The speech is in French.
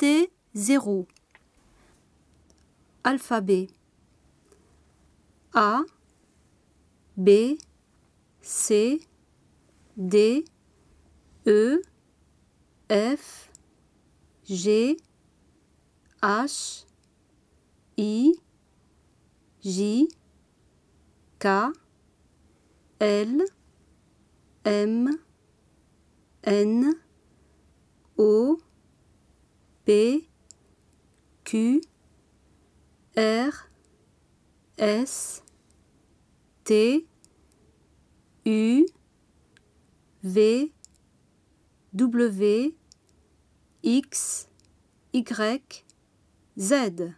Digitez 0. Alphabet A B C D E F G H I J K L M N O Q R S T U V W X Y Z